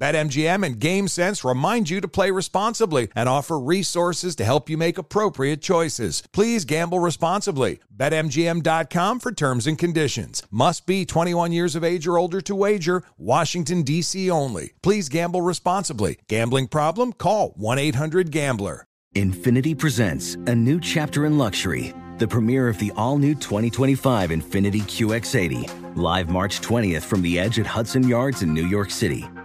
BetMGM and GameSense remind you to play responsibly and offer resources to help you make appropriate choices. Please gamble responsibly. BetMGM.com for terms and conditions. Must be 21 years of age or older to wager. Washington, D.C. only. Please gamble responsibly. Gambling problem? Call 1 800 Gambler. Infiniti presents a new chapter in luxury, the premiere of the all new 2025 Infiniti QX80, live March 20th from the edge at Hudson Yards in New York City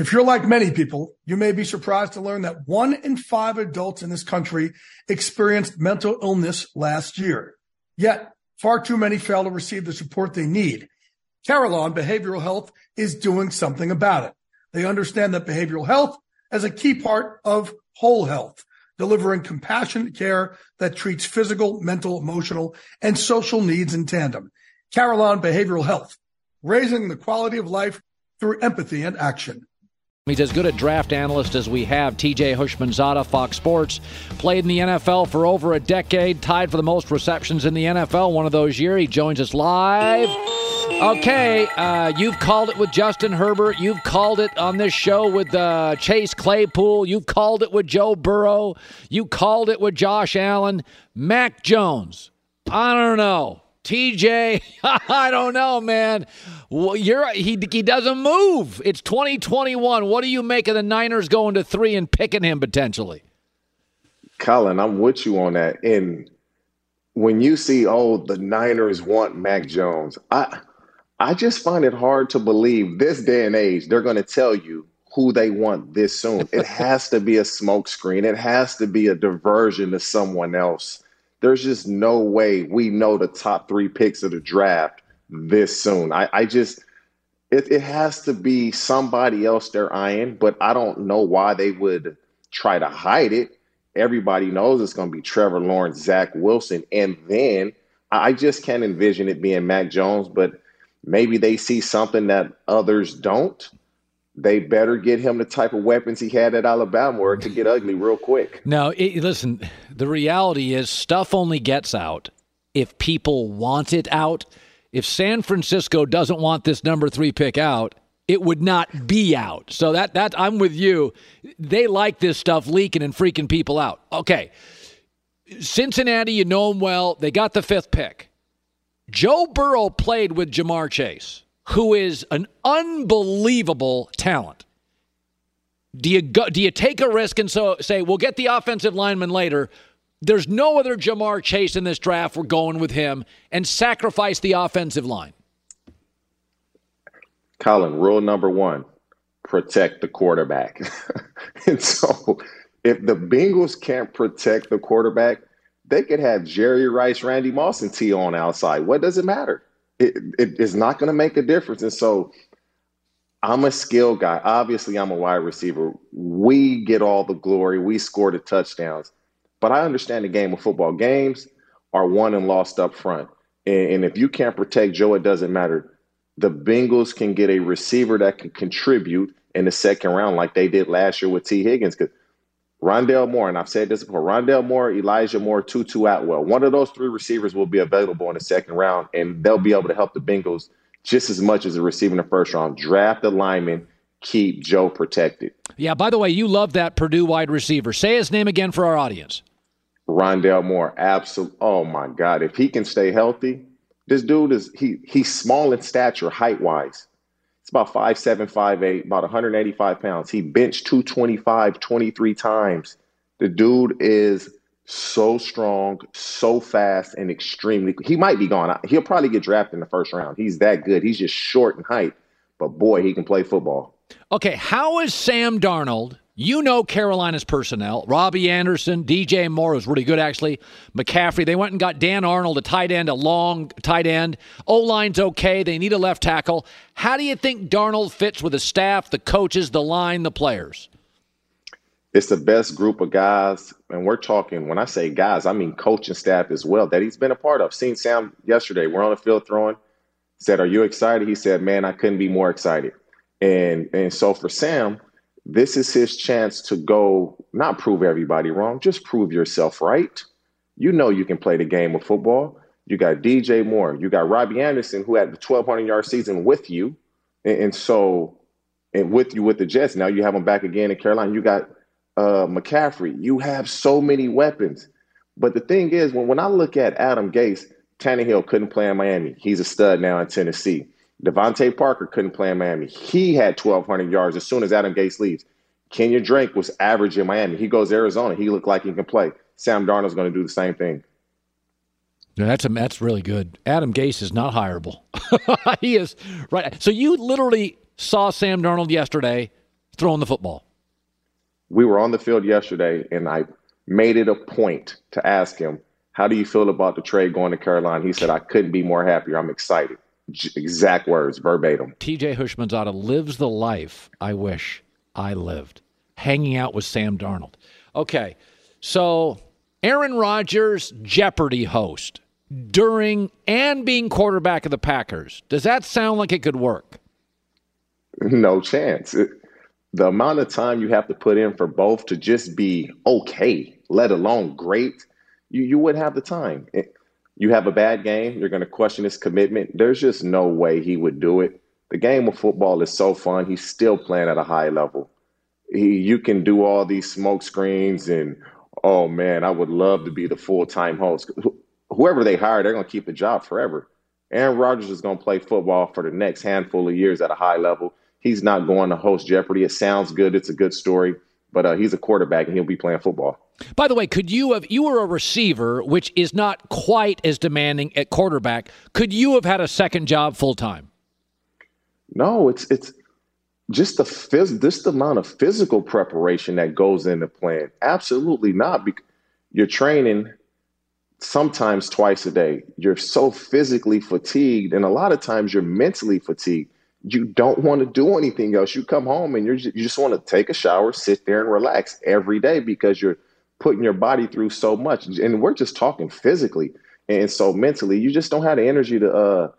If you're like many people, you may be surprised to learn that one in five adults in this country experienced mental illness last year. Yet, far too many fail to receive the support they need. Carelon Behavioral Health is doing something about it. They understand that behavioral health is a key part of whole health, delivering compassionate care that treats physical, mental, emotional, and social needs in tandem. Carelon Behavioral Health, raising the quality of life through empathy and action. He's as good a draft analyst as we have. TJ Houshmandzadeh, Fox Sports, played in the NFL for over a decade, tied for the most receptions in the NFL one of those years. He joins us live. Okay, uh, you've called it with Justin Herbert. You've called it on this show with uh, Chase Claypool. You called it with Joe Burrow. You called it with Josh Allen. Mac Jones. I don't know. TJ, I don't know, man. You're he he doesn't move. It's 2021. What do you make of the Niners going to three and picking him potentially? Colin, I'm with you on that. And when you see, oh, the Niners want Mac Jones, I I just find it hard to believe this day and age they're going to tell you who they want this soon. it has to be a smokescreen. It has to be a diversion to someone else there's just no way we know the top three picks of the draft this soon. I, I just it, it has to be somebody else they're eyeing, but I don't know why they would try to hide it. Everybody knows it's going to be Trevor Lawrence, Zach Wilson, and then I just can't envision it being Mac Jones, but maybe they see something that others don't they better get him the type of weapons he had at Alabama or it could get ugly real quick. No, it, listen, the reality is stuff only gets out if people want it out. If San Francisco doesn't want this number three pick out, it would not be out. So that that I'm with you. They like this stuff leaking and freaking people out. Okay. Cincinnati, you know them well. They got the fifth pick. Joe Burrow played with Ja'Marr Chase who is an unbelievable talent. Do you go, do you take a risk and so say we'll get the offensive lineman later? There's no other Ja'Marr Chase in this draft. We're going with him and sacrifice the offensive line. Colin, rule number one: protect the quarterback. and so, if the Bengals can't protect the quarterback, they could have Jerry Rice, Randy Moss, and T on outside. What does it matter? It, it is not going to make a difference. And so I'm a skill guy. Obviously, I'm a wide receiver. We get all the glory. We score the touchdowns. But I understand the game of football. Games are won and lost up front. And, and if you can't protect Joe, it doesn't matter. The Bengals can get a receiver that can contribute in the second round like they did last year with Tee Higgins. Because Rondale Moore, and I've said this before, Rondale Moore, Elijah Moore, Tutu Atwell. One of those three receivers will be available in the second round, and they'll be able to help the Bengals just as much as a receiver in the first round. Draft the lineman, keep Joe protected. Yeah, by the way, you love that Purdue wide receiver. Say his name again for our audience. Rondale Moore, absolutely. Oh my God, if he can stay healthy, this dude is he he's small in stature, height wise. It's about five seven, five eight, about 185 pounds. He benched 225 23 times. The dude is so strong, so fast, and extremely. He might be gone. He'll probably get drafted in the first round. He's that good. He's just short in height, but boy, he can play football. Okay, how is Sam Darnold you know Carolina's personnel. Robbie Anderson, DJ Moore is really good, actually. McCaffrey. They went and got Dan Arnold, a tight end, a long tight end. O line's okay. They need a left tackle. How do you think Darnold fits with the staff, the coaches, the line, the players? It's the best group of guys. And we're talking, when I say guys, I mean coaching staff as well, that he's been a part of. Seen Sam yesterday. We're on the field throwing. Said, Are you excited? He said, Man, I couldn't be more excited. And and so for Sam, this is his chance to go not prove everybody wrong, just prove yourself right. You know you can play the game of football. You got DJ Moore, you got Robbie Anderson, who had the 1,200 yard season with you, and, and, so and with you with the Jets. Now you have him back again in Carolina. You got uh, McCaffrey. You have so many weapons. But the thing is, when, when I look at Adam Gase, Tannehill couldn't play in Miami. He's a stud now in Tennessee. DeVante Parker couldn't play in Miami. He had 1,200 yards as soon as Adam Gase leaves. Kenyan Drake was average in Miami. He goes Arizona. He looked like he can play. Sam Darnold's going to do the same thing. Yeah, that's a, that's really good. Adam Gase is not hireable. he is right. So you literally saw Sam Darnold yesterday throwing the football. We were on the field yesterday, and I made it a point to ask him, "How do you feel about the trade going to Carolina?" He said, "I couldn't be more happier. I'm excited." Exact words, verbatim. TJ Houshmandzadeh lives the life I wish I lived, hanging out with Sam Darnold. Okay, so Aaron Rodgers, Jeopardy host during and being quarterback of the Packers. Does that sound like it could work? No chance. It, the amount of time you have to put in for both to just be okay, let alone great, you, you wouldn't have the time. It, you have a bad game, you're going to question his commitment. There's just no way he would do it. The game of football is so fun. He's still playing at a high level. He, you can do all these smoke screens and, oh man, I would love to be the full time host. Whoever they hire, they're going to keep the job forever. Aaron Rodgers is going to play football for the next handful of years at a high level. He's not going to host Jeopardy. It sounds good. It's a good story, but uh, he's a quarterback and he'll be playing football. By the way, could you have you were a receiver, which is not quite as demanding at quarterback. Could you have had a second job full time? No, it's it's just the phys- the amount of physical preparation that goes into playing. Absolutely not. Because you're training sometimes twice a day. You're so physically fatigued, and a lot of times you're mentally fatigued. You don't want to do anything else. You come home and you're you just want to take a shower, sit there, and relax every day because you're putting your body through so much. And we're just talking physically. And so mentally, you just don't have the energy to uh,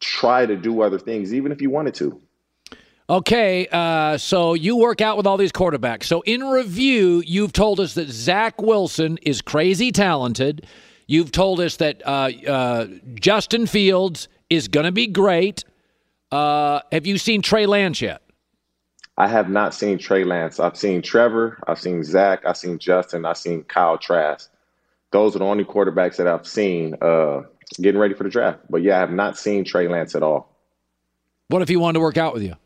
try to do other things, even if you wanted to. Okay, uh, so you work out with all these quarterbacks. So in review, you've told us that Zach Wilson is crazy talented. You've told us that uh, uh, Justin Fields is going to be great. Uh, have you seen Trey Lance yet? I have not seen Trey Lance. I've seen Trevor. I've seen Zach. I've seen Justin. I've seen Kyle Trask. Those are the only quarterbacks that I've seen uh, getting ready for the draft. But yeah, I have not seen Trey Lance at all. What if he wanted to work out with you?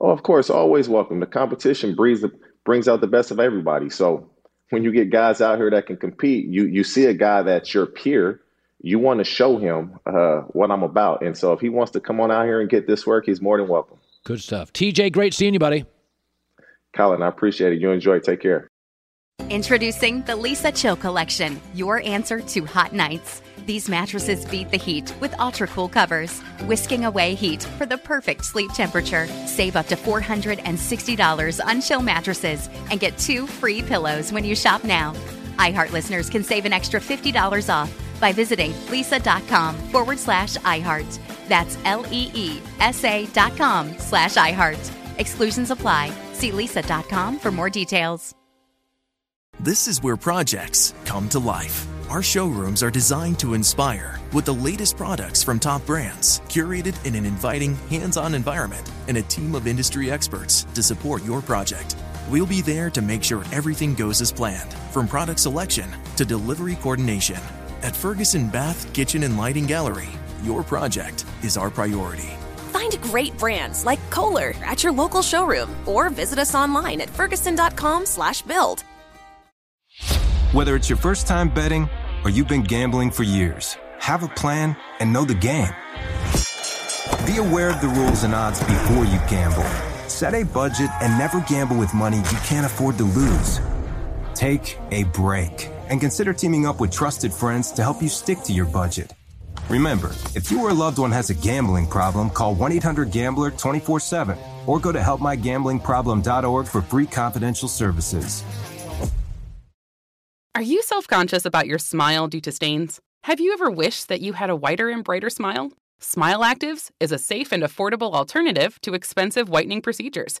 Oh, of course, always welcome. The competition brings the, brings out the best of everybody. So when you get guys out here that can compete, you you see a guy that's your peer, you want to show him uh, what I'm about. And so if he wants to come on out here and get this work, he's more than welcome. Good stuff. TJ, great seeing you, buddy. Colin, I appreciate it. You enjoy. Take care. Introducing the Leesa Chill Collection, your answer to hot nights. These mattresses beat the heat with ultra cool covers, whisking away heat for the perfect sleep temperature. Save up to $460 on chill mattresses and get two free pillows when you shop now. iHeart listeners can save an extra $50 off by visiting leesa.com forward slash iHeart. That's L E E S A dot com slash iHeart. Exclusions apply. See leesa.com for more details. This is where projects come to life. Our showrooms are designed to inspire with the latest products from top brands, curated in an inviting, hands on environment, and a team of industry experts to support your project. We'll be there to make sure everything goes as planned, from product selection to delivery coordination. At Ferguson Bath, Kitchen, and Lighting Gallery, your project is our priority. Find great brands like Kohler at your local showroom or visit us online at ferguson.com slash build. Whether it's your first time betting or you've been gambling for years, have a plan and know the game. Be aware of the rules and odds before you gamble. Set a budget and never gamble with money you can't afford to lose. Take a break and consider teaming up with trusted friends to help you stick to your budget. Remember, if you or a loved one has a gambling problem, call 1 800 Gambler 24 7 or go to helpmygamblingproblem.org for free confidential services. Are you self conscious about your smile due to stains? Have you ever wished that you had a whiter and brighter smile? Smile Actives is a safe and affordable alternative to expensive whitening procedures.